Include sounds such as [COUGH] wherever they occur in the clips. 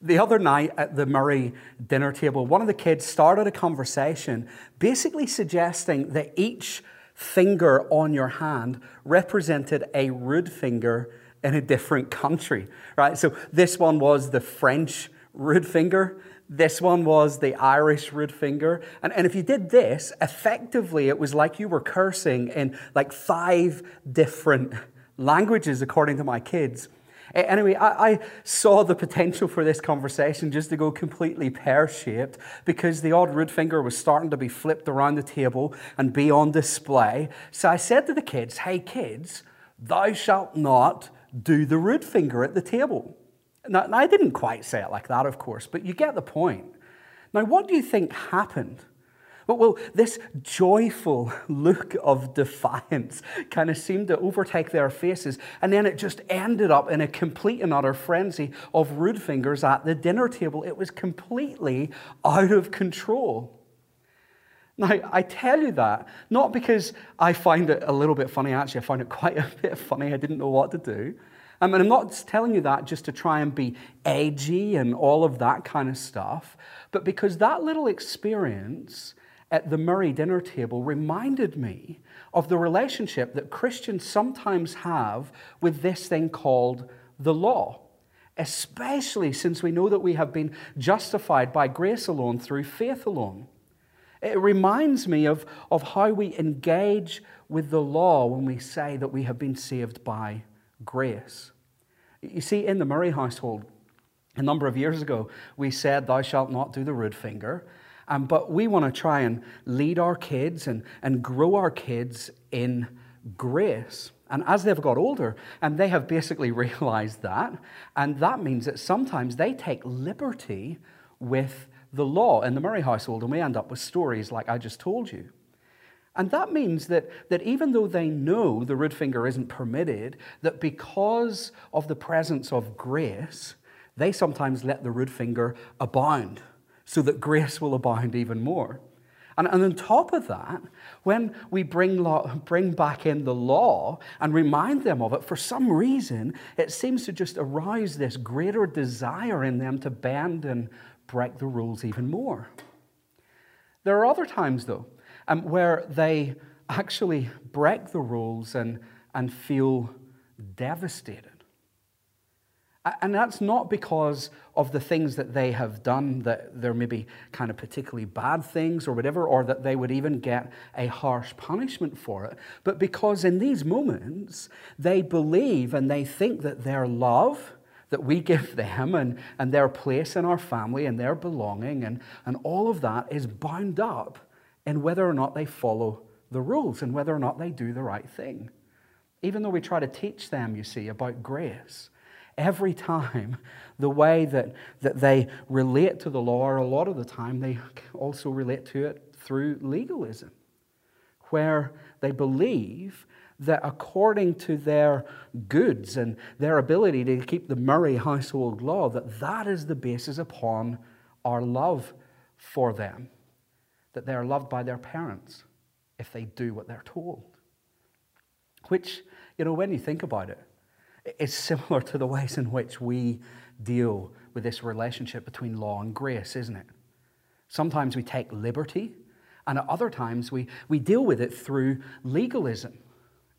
The other night at the Murray dinner table, one of the kids started a conversation basically suggesting that each finger on your hand represented a rude finger in a different country, right? So this one was the French rude finger. This one was the Irish rude finger. And, and if you did this, effectively, it was like you were cursing in like five different languages, according to my kids. Anyway, I, I, saw the potential for this conversation just to go completely pear shaped because the odd root finger was starting to be flipped around the table and be on display. So I said to the kids, Hey, kids, thou shalt not do the root finger at the table. Now, I didn't quite say it like that, of course, but you get the point. Now, what do you think happened? But well, this joyful look of defiance kind of seemed to overtake their faces, and then it just ended up in a complete and utter frenzy of rude fingers at the dinner table. It was completely out of control. Now, I tell you that not because I find it a little bit funny, actually, I find it [LAUGHS] quite a bit funny. I didn't know what to do. I mean, I'm not telling you that just to try and be edgy and all of that kind of stuff, but because that little experience at the Murray dinner table reminded me of the relationship that Christians sometimes have with this thing called the law, especially since we know that we have been justified by grace alone through faith alone. It reminds me of, of how we engage with the law when we say that we have been saved by grace. You see, in the Murray household, a number of years ago, we said, Thou shalt not do the rude finger. Um, but we want to try and lead our kids and, and grow our kids in grace. And as they've got older, and they have basically [LAUGHS] realized that, and that means that sometimes they take liberty with the law in the Murray household, and we end up with stories like I just told you. And that means that, that even though they know the root finger isn't permitted, that because of the presence of grace, they sometimes let the root finger abound so that grace will abound even more. And, and on top of that, when we bring, law, bring back in the law and remind them of it, for some reason, it seems to just arouse this greater desire in them to bend and break the rules even more. There are other times, though, um, where they actually break the rules and, and feel devastated. And that's not because of the things that they have done, that they're maybe kind of particularly bad things or whatever, or that they would even get a harsh punishment for it, but because in these moments they believe and they think that their love that we [LAUGHS] give them and, and their place in our family and their belonging and, and all of that is bound up in whether or not they follow the rules and whether or not they do the right thing. Even though we try to teach them, you see, about grace every time [LAUGHS] the way that, that they relate to the law, a lot of the time they also relate to it through legalism, where they believe that according to their goods and their ability to keep the Murray household law, that that is the basis upon our love for them, that they are loved by their parents if they do what they're told. Which, you know, when you think about it, is similar to the ways in which we deal with this relationship between law and grace, isn't it? Sometimes we take liberty, and at other times we, we deal with it through legalism.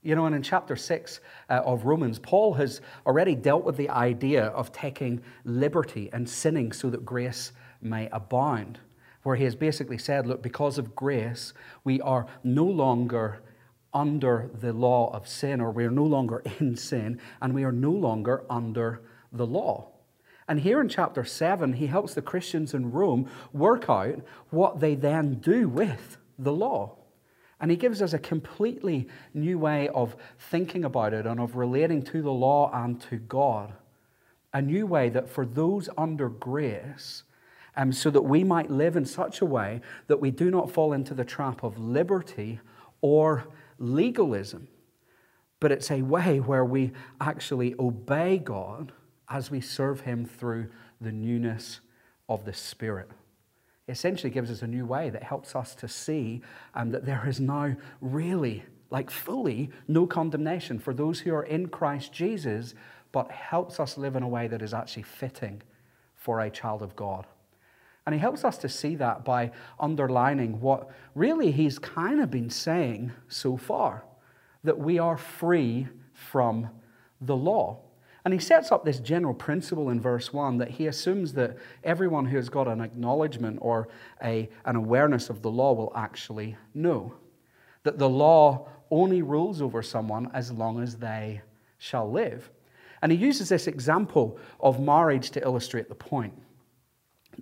You know, and in chapter 6 uh, of Romans, Paul has already dealt with the idea of taking liberty and sinning so that grace may abound, where he has basically said, look, because of grace, we are no longer under the law of sin, or we are no longer [LAUGHS] in sin, and we are no longer under the law. And here in chapter 7, he helps the Christians in Rome work out what they then do with the law. And he gives us a completely new way of thinking about it and of relating to the law and to God. A new way that for those under grace, um, so that we might live in such a way that we do not fall into the trap of liberty or legalism, but it's a way where we actually obey God as we serve Him through the newness of the Spirit. It essentially gives us a new way that helps us to see um, that there is now really, like fully, no condemnation for those who are in Christ Jesus, but helps us live in a way that is actually fitting for a child of God. And he helps us to see that by underlining what really he's kind of been saying so far that we are free from the law. And he sets up this general principle in verse 1 that he assumes that everyone who has got an acknowledgement or a, an awareness of the law will actually know. That the law only rules over someone as long as they shall live. And he uses this example of marriage to illustrate the point.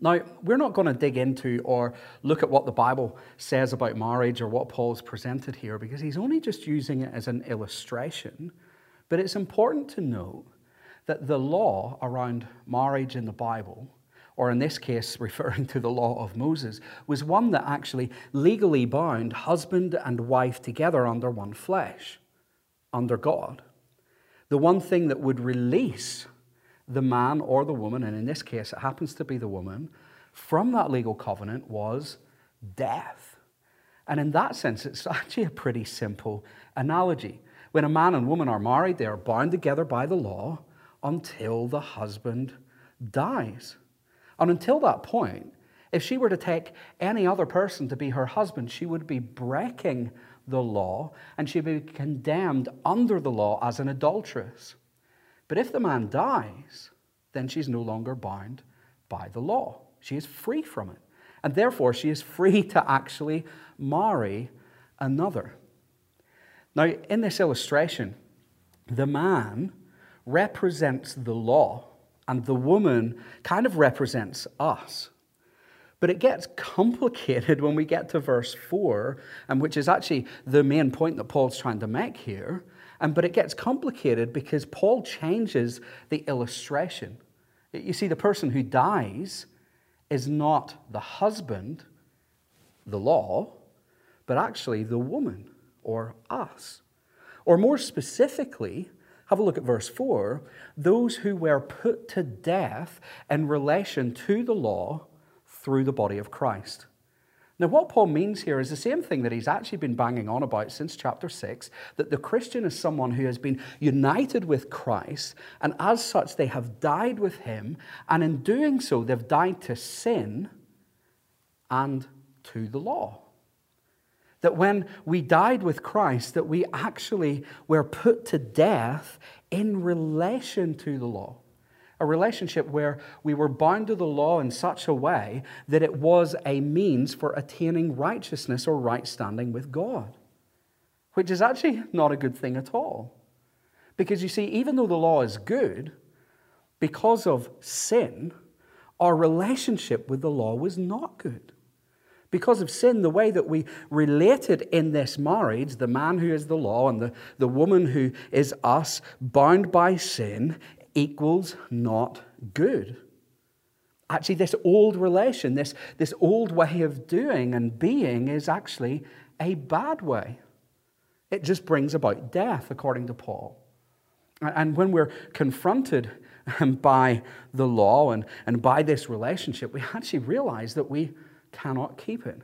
Now, we're not going to dig into or look at what the Bible says about marriage or what Paul's presented here because he's only just using it as an illustration. But it's important to note that the law around marriage in the Bible, or in this case, [LAUGHS] referring to the law of Moses, was one that actually legally bound husband and wife together under one flesh, under God. The one thing that would release the man or the woman, and in this case it happens to be the woman, from that legal covenant was death. And in that sense, it's [LAUGHS] actually a pretty simple analogy. When a man and woman are married, they are bound together by the law until the husband dies. And until that point, if she were to take any other person to be her husband, she would be breaking the law and she'd be condemned under the law as an adulteress. But if the man dies, then she's no longer bound by the law. She is free from it. And therefore, she is free to actually marry another. Now, in this illustration, the man represents the law, and the woman kind of represents us. But it gets complicated [LAUGHS] when we get to verse 4, and which is actually the main point that Paul's trying to make here. And, but it gets complicated because Paul changes the illustration. You see, the person who dies is not the husband, the law, but actually the woman or us. Or more specifically, have a look at verse 4 those who were put to death in relation to the law through the body of Christ. Now, what Paul means here is the same thing that he's actually been banging on about since chapter 6 that the Christian is someone who has been united with Christ, and as such, they have died with him, and in doing so, they've died to sin and to the law. That when we died with Christ, that we actually were put to death in relation to the law a relationship where we were bound to the law in such a way that it was a means for attaining righteousness or right standing with God, which is actually not a good thing at all. Because you see, even though the law is good, because of sin, our relationship with the law was not good. Because of sin, the way that we related in this marriage, the man who is the law and the, the woman who is us, bound by sin, equals not good. Actually, this old relation, this, this old way of doing and being is actually a bad way. It just brings about death, according to Paul. And when we're confronted [LAUGHS] by the law and, and by this relationship, we actually realize that we cannot keep it.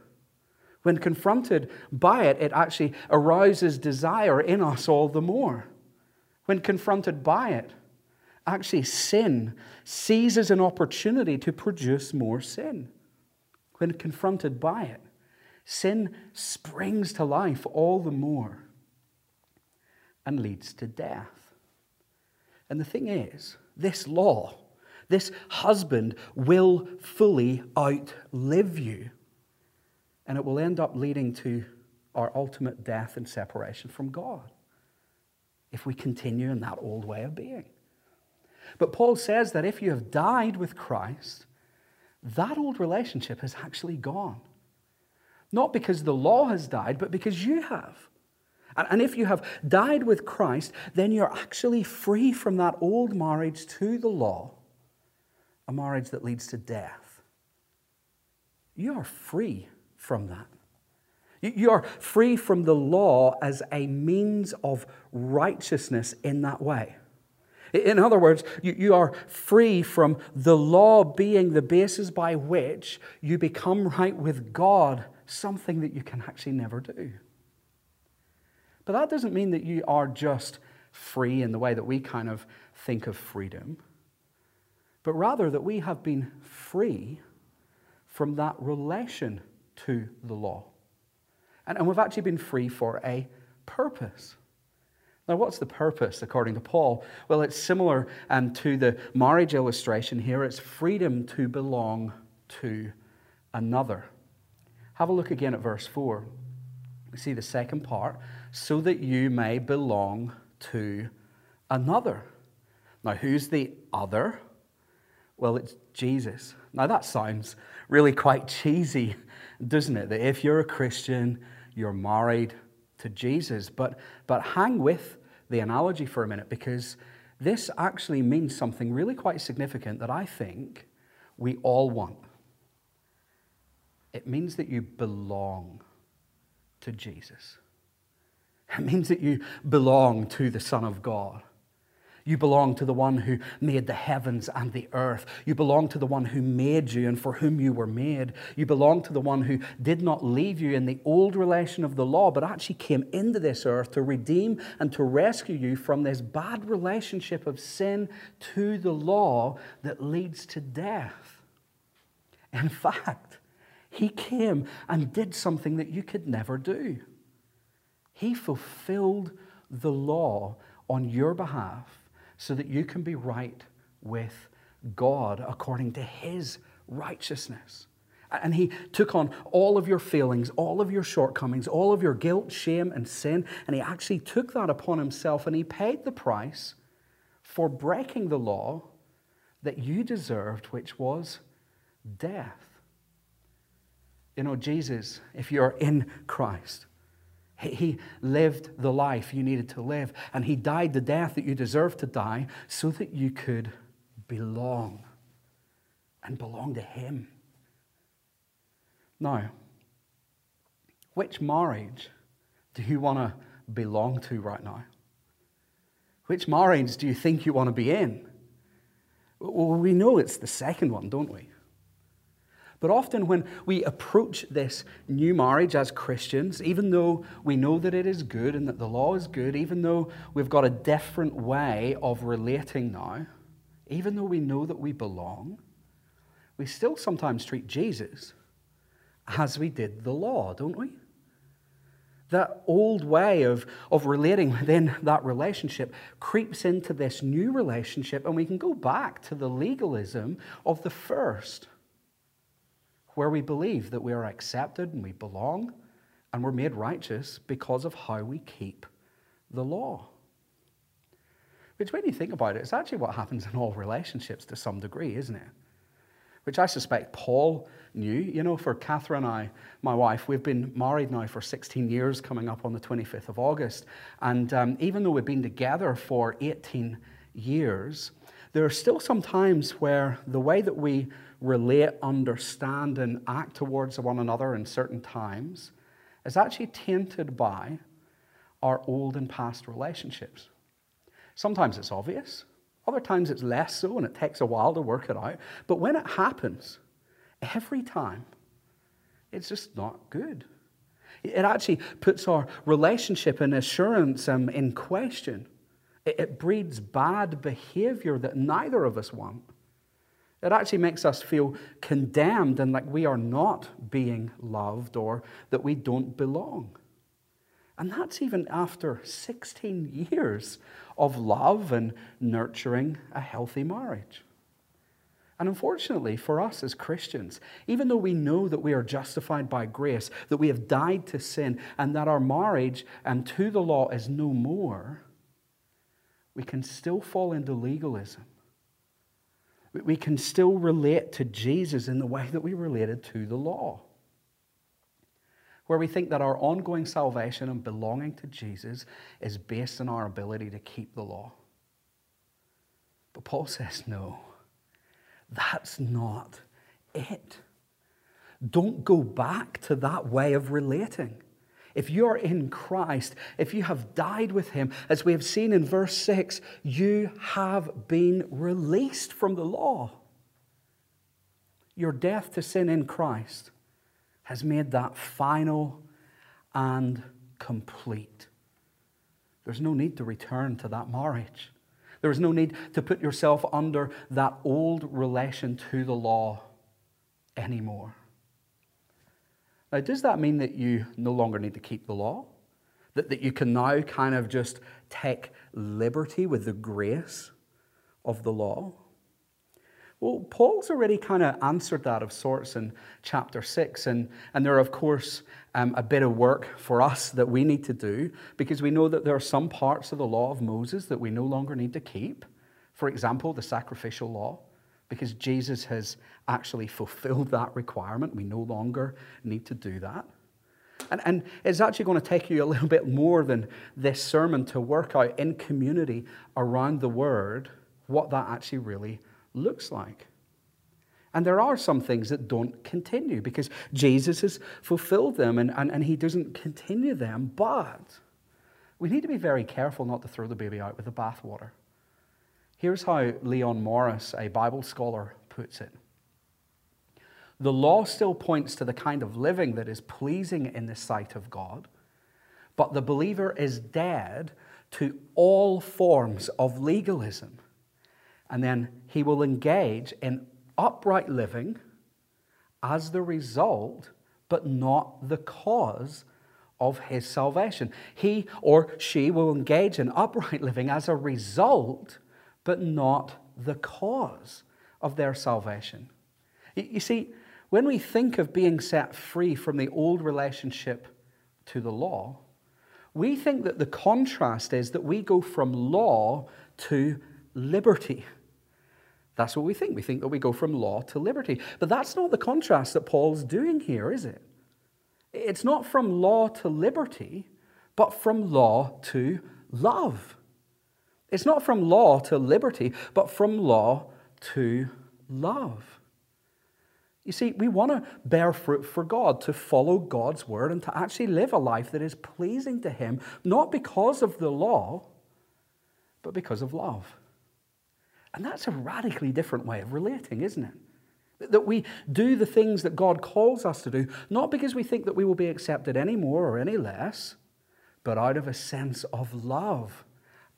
When confronted by it, it actually arouses desire in us all the more. When confronted by it, Actually, sin seizes an opportunity to produce more sin. When confronted by it, sin springs to life all the more and leads to death. And the thing is, this law, this husband will fully outlive you. And it will end up leading to our ultimate death and separation from God if we continue in that old way of being. But Paul says that if you have died with Christ, that old relationship has actually gone. Not because the law has died, but because you have. And if you have died with Christ, then you're actually free from that old marriage to the law, a marriage that leads to death. You are free from that. You are free from the law as a means of righteousness in that way. In other words, you, you are free from the law being the basis by which you become right with God, something that you can actually never do. But that doesn't mean that you are just free in the way that we kind of think of freedom. but rather that we have been free from that relation to the law. And, and we've actually been free for a purpose. Now, what's the purpose, according to Paul? Well, it's similar um, to the marriage illustration here. It's freedom to belong to another. Have a look again at verse 4. We see the second part so that you may belong to another. Now, who's the other? Well, it's Jesus. Now, that sounds really quite cheesy, [LAUGHS] doesn't it? That if you're a Christian, you're married to Jesus. But, but hang with the analogy for a minute because this actually means something really quite significant that I think we all want. It means that you belong to Jesus. It means that you belong to the Son of God. You belong to the one who made the heavens and the earth. You belong to the one who made you and for whom you were made. You belong to the one who did not leave you in the old relation of the law, but actually came into this earth to redeem and to rescue you from this bad relationship of sin to the law that leads to death. In fact, he came and did something that you could never do. He fulfilled the law on your behalf so that you can be right with God according to His righteousness. And He took on all of your feelings, all of your shortcomings, all of your guilt, shame, and sin, and He actually took that upon Himself and He paid the price for breaking the law that you deserved, which was death. You know, Jesus, if you're in Christ, he lived the life you needed to live, and He died the death that you deserved to die so that you could belong and belong to Him. Now, which marriage do you want to belong to right now? Which marriage do you think you want to be in? Well, we know it's the second one, don't we? But often, when we approach this new marriage as Christians, even though we know that it is good and that the law is good, even though we've got a different way of relating now, even though we know that we belong, we still sometimes treat Jesus as we did the law, don't we? That old way of, of relating within that relationship creeps into this new relationship, and we can go back to the legalism of the first where we believe that we are accepted and we belong and we're made righteous because of how we keep the law. Which, when you think about it, it's actually what happens in all relationships to some degree, isn't it? Which I suspect Paul knew. You know, for Catherine and I, my wife, we've been married now for 16 years, coming up on the 25th of August. And um, even though we've been together for 18 years, there are still some times where the way that we relate, understand, and act towards one another in certain times is actually tainted by our old and past relationships. Sometimes it's obvious, other times it's less so, and it takes a while to work it out. But when it happens, every time, it's just not good. It actually puts our relationship and assurance um, in question. It, it breeds bad behavior that neither of us want. It actually makes us feel condemned and like we are not being loved or that we don't belong. And that's even after 16 years of love and nurturing a healthy marriage. And unfortunately, for us as Christians, even though we know that we are justified by grace, that we have died to sin, and that our marriage and to the law is no more, we can still fall into legalism we can still relate to Jesus in the way that we related to the law. Where we think that our ongoing salvation and belonging to Jesus is based on our ability to keep the law. But Paul says, no, that's not it. Don't go back to that way of relating. If you're in Christ, if you have died with him, as we have seen in verse 6, you have been released from the law. Your death to sin in Christ has made that final and complete. There's no need to return to that marriage. There is no need to put yourself under that old relation to the law anymore. Now, does that mean that you no longer need to keep the law? That, that you can now kind of just take liberty with the grace of the law? Well, Paul's already kind of answered that of sorts in chapter 6. And, and there are, of course, um, a bit of work for us that we need to do because we know that there are some parts of the law of Moses that we no longer need to keep. For example, the sacrificial law, because Jesus has actually fulfilled that requirement. We no longer need to do that. And, and it's actually going to take you a little bit more than this sermon to work out in community around the word what that actually really looks like. And there are some things that don't continue because Jesus has fulfilled them and, and, and he doesn't continue them. But we need to be very careful not to throw the baby out with the bathwater. Here's how Leon Morris, a Bible scholar, puts it The law still points to the kind of living that is pleasing in the sight of God, but the believer is dead to all forms of legalism and then he will engage in upright living as the result, but not the cause of his salvation. He or she will engage in upright living as a result, but not the cause of their salvation. You see, when we think of being set free from the old relationship to the law, we think that the contrast is that we go from law to liberty. That's what we think. We think that we go from law to liberty. But that's not the contrast that Paul's doing here, is it? It's not from law to liberty, but from law to love. It's not from law to liberty, but from law to love. You see, we want to bear fruit for God, to follow God's word, and to actually live a life that is pleasing to Him, not because of the law, but because of love. And that's a radically different way of relating, isn't it? That we do the things that God calls us to do, not because we think that we will be accepted any more or any less, but out of a sense of love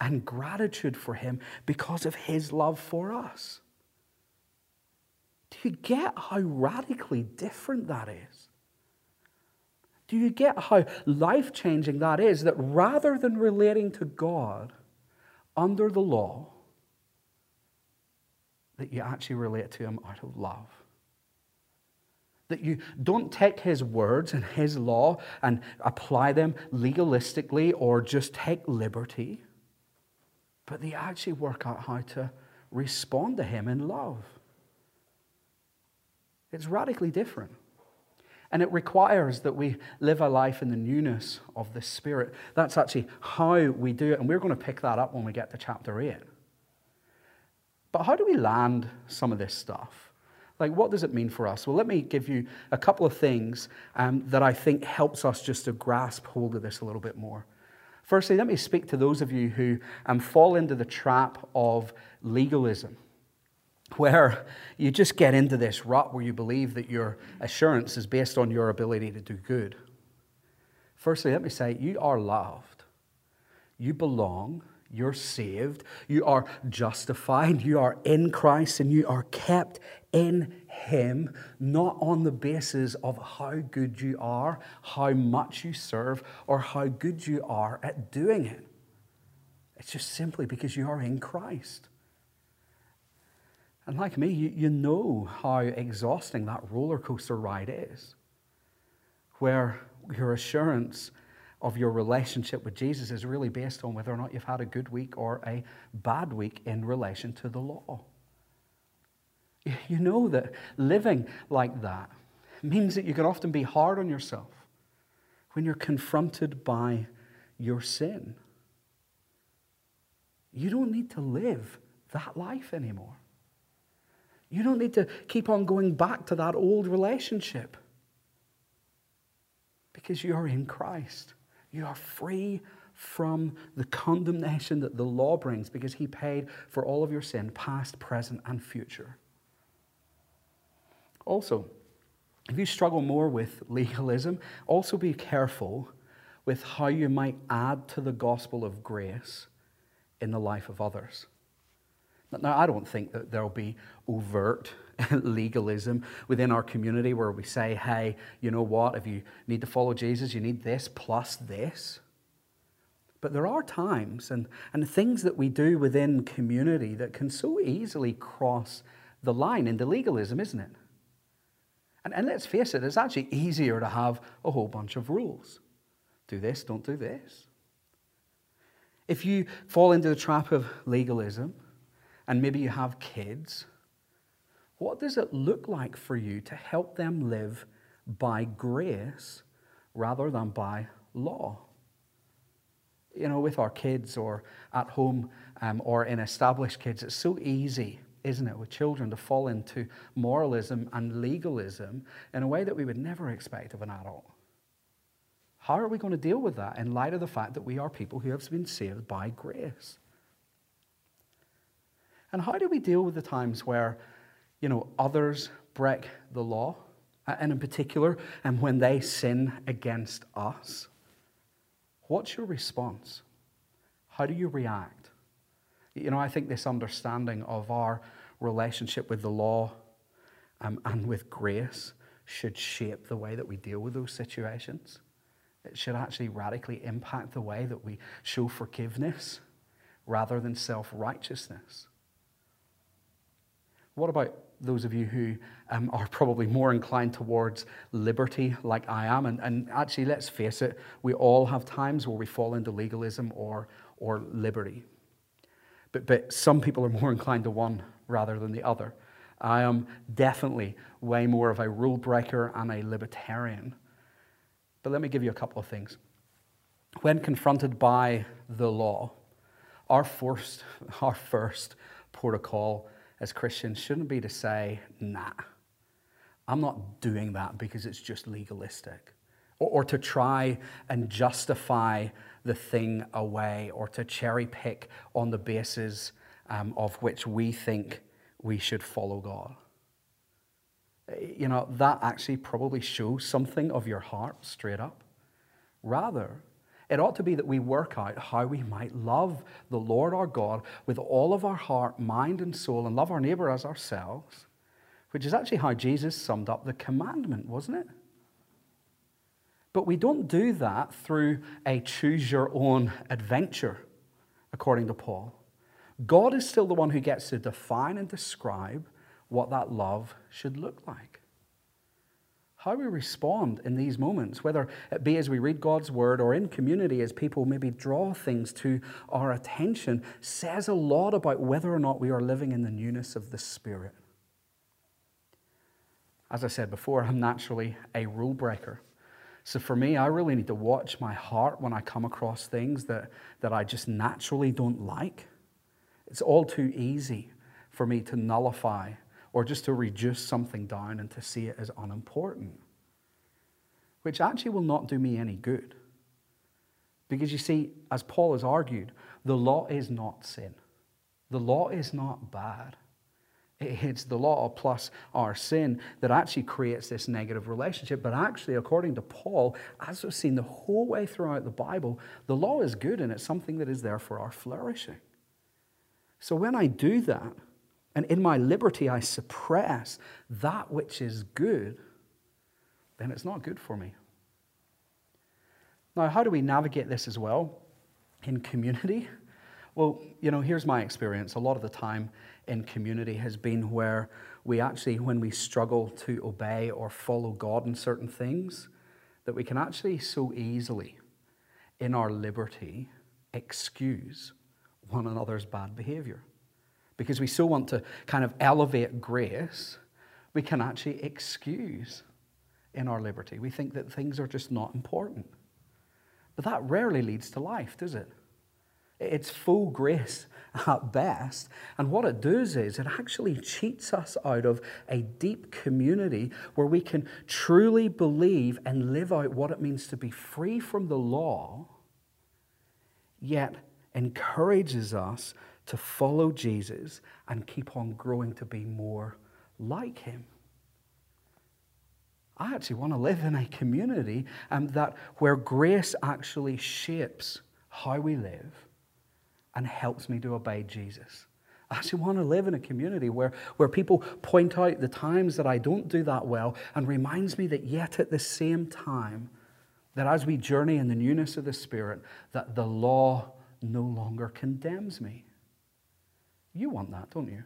and gratitude for Him because of His love for us. Do you get how radically different that is? Do you get how life changing that is? That rather than relating to God under the law, that you actually relate to Him out of love. That you don't take His words and His law and apply them legalistically or just take liberty, but they actually work out how to respond to Him in love. It's radically different. And it requires that we live a life in the newness of the Spirit. That's actually how we do it. And we're going to pick that up when we get to chapter 8. But how do we land some of this stuff? Like, what does it mean for us? Well, let me give you a couple of things um, that I think helps us just to grasp hold of this a little bit more. Firstly, let me speak to those of you who um, fall into the trap of legalism, where you just get into this rut where you believe that your assurance is based on your ability to do good. Firstly, let me say, you are loved, you belong, you're saved. You are justified. You are in Christ and you are kept in Him, not on the basis of how good you are, how much you serve, or how good you are at doing it. It's just simply because you are in Christ. And like me, you, you know how exhausting that roller coaster ride is, where your assurance of your relationship with Jesus is really based on whether or not you've had a good week or a bad week in relation to the law. You know that living like that means that you can often be hard on yourself when you're confronted by your sin. You don't need to live that life anymore. You don't need to keep on going back to that old relationship because you're in Christ. You are free from the condemnation that the law brings because he paid for all of your sin, past, present, and future. Also, if you struggle more with legalism, also be careful with how you might add to the gospel of grace in the life of others. Now, I don't think that there'll be overt [LAUGHS] legalism within our community where we say, hey, you know what, if you need to follow Jesus, you need this plus this. But there are times and, and things that we do within community that can so easily cross the line into legalism, isn't it? And, and let's face it, it's actually easier to have a whole bunch of rules. Do this, don't do this. If you fall into the trap of legalism, and maybe you have kids, what does it look like for you to help them live by grace rather than by law? You know, with our kids or at home um, or in established kids, it's so easy, isn't it, with children to fall into moralism and legalism in a way that we would never expect of an adult. How are we going to deal with that in light of the fact that we are people who have been saved by grace? And how do we deal with the times where you know, others break the law, and in particular, and when they sin against us, what's your response? How do you react? You know, I think this understanding of our relationship with the law um, and with grace should shape the way that we deal with those situations. It should actually radically impact the way that we show forgiveness rather than self righteousness. What about those of you who um, are probably more inclined towards liberty, like I am. And, and actually, let's face it, we all have times where we fall into legalism or, or liberty. But, but some people are more [LAUGHS] inclined to one rather than the other. I am definitely way more of a rule breaker and a libertarian. But let me give you a couple of things. When confronted by the law, our first, [LAUGHS] our first protocol as Christians shouldn't be to say, nah, I'm not doing that because it's just legalistic. Or, or to try and justify the thing away or to cherry pick on the basis um, of which we think we should follow God. You know, that actually probably shows something of your heart straight up. Rather, it ought to be that we work out how we might love the Lord our God with all of our heart, mind, and soul, and love our neighbor as ourselves, which is actually how Jesus summed up the commandment, wasn't it? But we don't do that through a choose your own adventure, according to Paul. God is still the one who gets to define and describe what that love should look like how we respond in these moments, whether it be as we read God's word or in community as people maybe draw things to our attention, says a lot about whether or not we are living in the newness of the Spirit. As I said before, I'm naturally a rule breaker. So for me, I really need to watch my heart when I come across things that, that I just naturally don't like. It's all too easy for me to nullify or just to reduce something down and to see it as unimportant, which actually will not do me any good. Because you see, as Paul has argued, the law is not sin. The law is not bad. It's the law plus our sin that actually creates this negative relationship. But actually, according to Paul, as we've seen the whole way throughout the Bible, the law is good and it's something that is there for our flourishing. So when I do that, and in my liberty I suppress that which is good, then it's not good for me. Now, how do we navigate this as well in community? Well, you know, here's my experience. A lot of the time in community has been where we actually, when we struggle to obey or follow God in certain things, that we can actually so easily, in our liberty, excuse one another's bad behavior because we so want to kind of elevate grace, we can actually excuse in our liberty. We think that things are just not important. But that rarely leads to life, does it? It's full grace at best. And what it does is it actually cheats us out of a deep community where we can truly believe and live out what it means to be free from the law, yet encourages us to follow Jesus and keep on growing to be more like him. I actually want to live in a community um, that where grace actually shapes how we live and helps me to obey Jesus. I actually want to live in a community where, where people point out the times that I don't do that well and reminds me that yet at the same time, that as we journey in the newness of the Spirit, that the law no longer condemns me. You want that, don't you?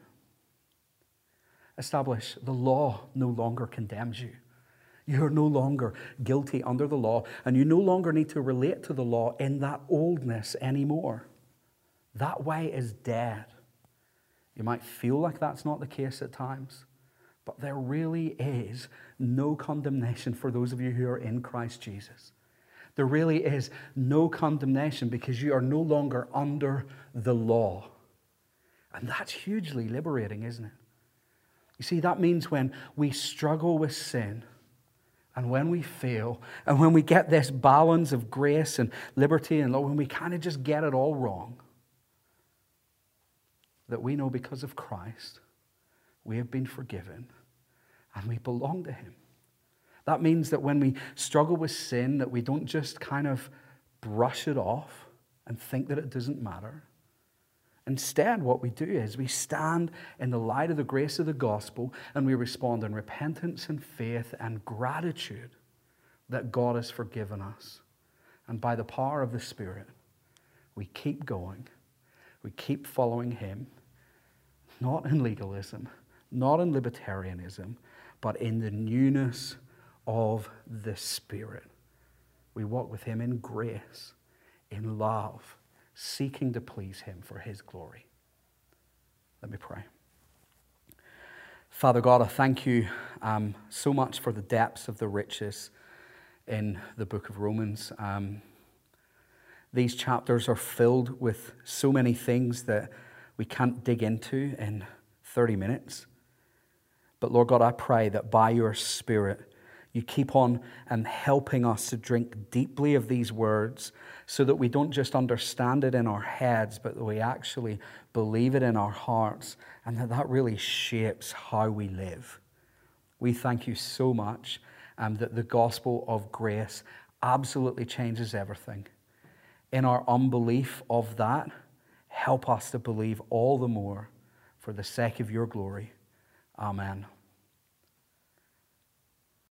Establish the law no longer condemns you. You're no longer guilty under the law, and you no longer need to relate to the law in that oldness anymore. That way is dead. You might feel like that's not the case at times, but there really is no condemnation for those of you who are in Christ Jesus. There really is no condemnation because you are no longer under the law. And that's hugely liberating, isn't it? You see, that means when we struggle with sin and when we fail and when we get this balance of grace and liberty and law, when we kind of just get it all wrong, that we know because of Christ, we have been forgiven and we belong to Him. That means that when we struggle with sin, that we don't just kind of brush it off and think that it doesn't matter. Instead, what we do is we stand in the light of the grace of the gospel and we respond in repentance and faith and gratitude that God has forgiven us. And by the power of the Spirit, we keep going, we keep following Him, not in legalism, not in libertarianism, but in the newness of the Spirit. We walk with Him in grace, in love seeking to please Him for His glory. Let me pray. Father God, I thank you um, so much for the depths of the riches in the book of Romans. Um, these chapters are filled with so many things that we can't dig into in 30 minutes. But Lord God, I pray that by your Spirit, you keep on and helping us to drink deeply of these words so that we don't just understand it in our heads, but that we actually believe it in our hearts and that that really shapes how we live. We thank you so much um, that the gospel of grace absolutely changes everything. In our unbelief of that, help us to believe all the more for the sake of your glory. Amen.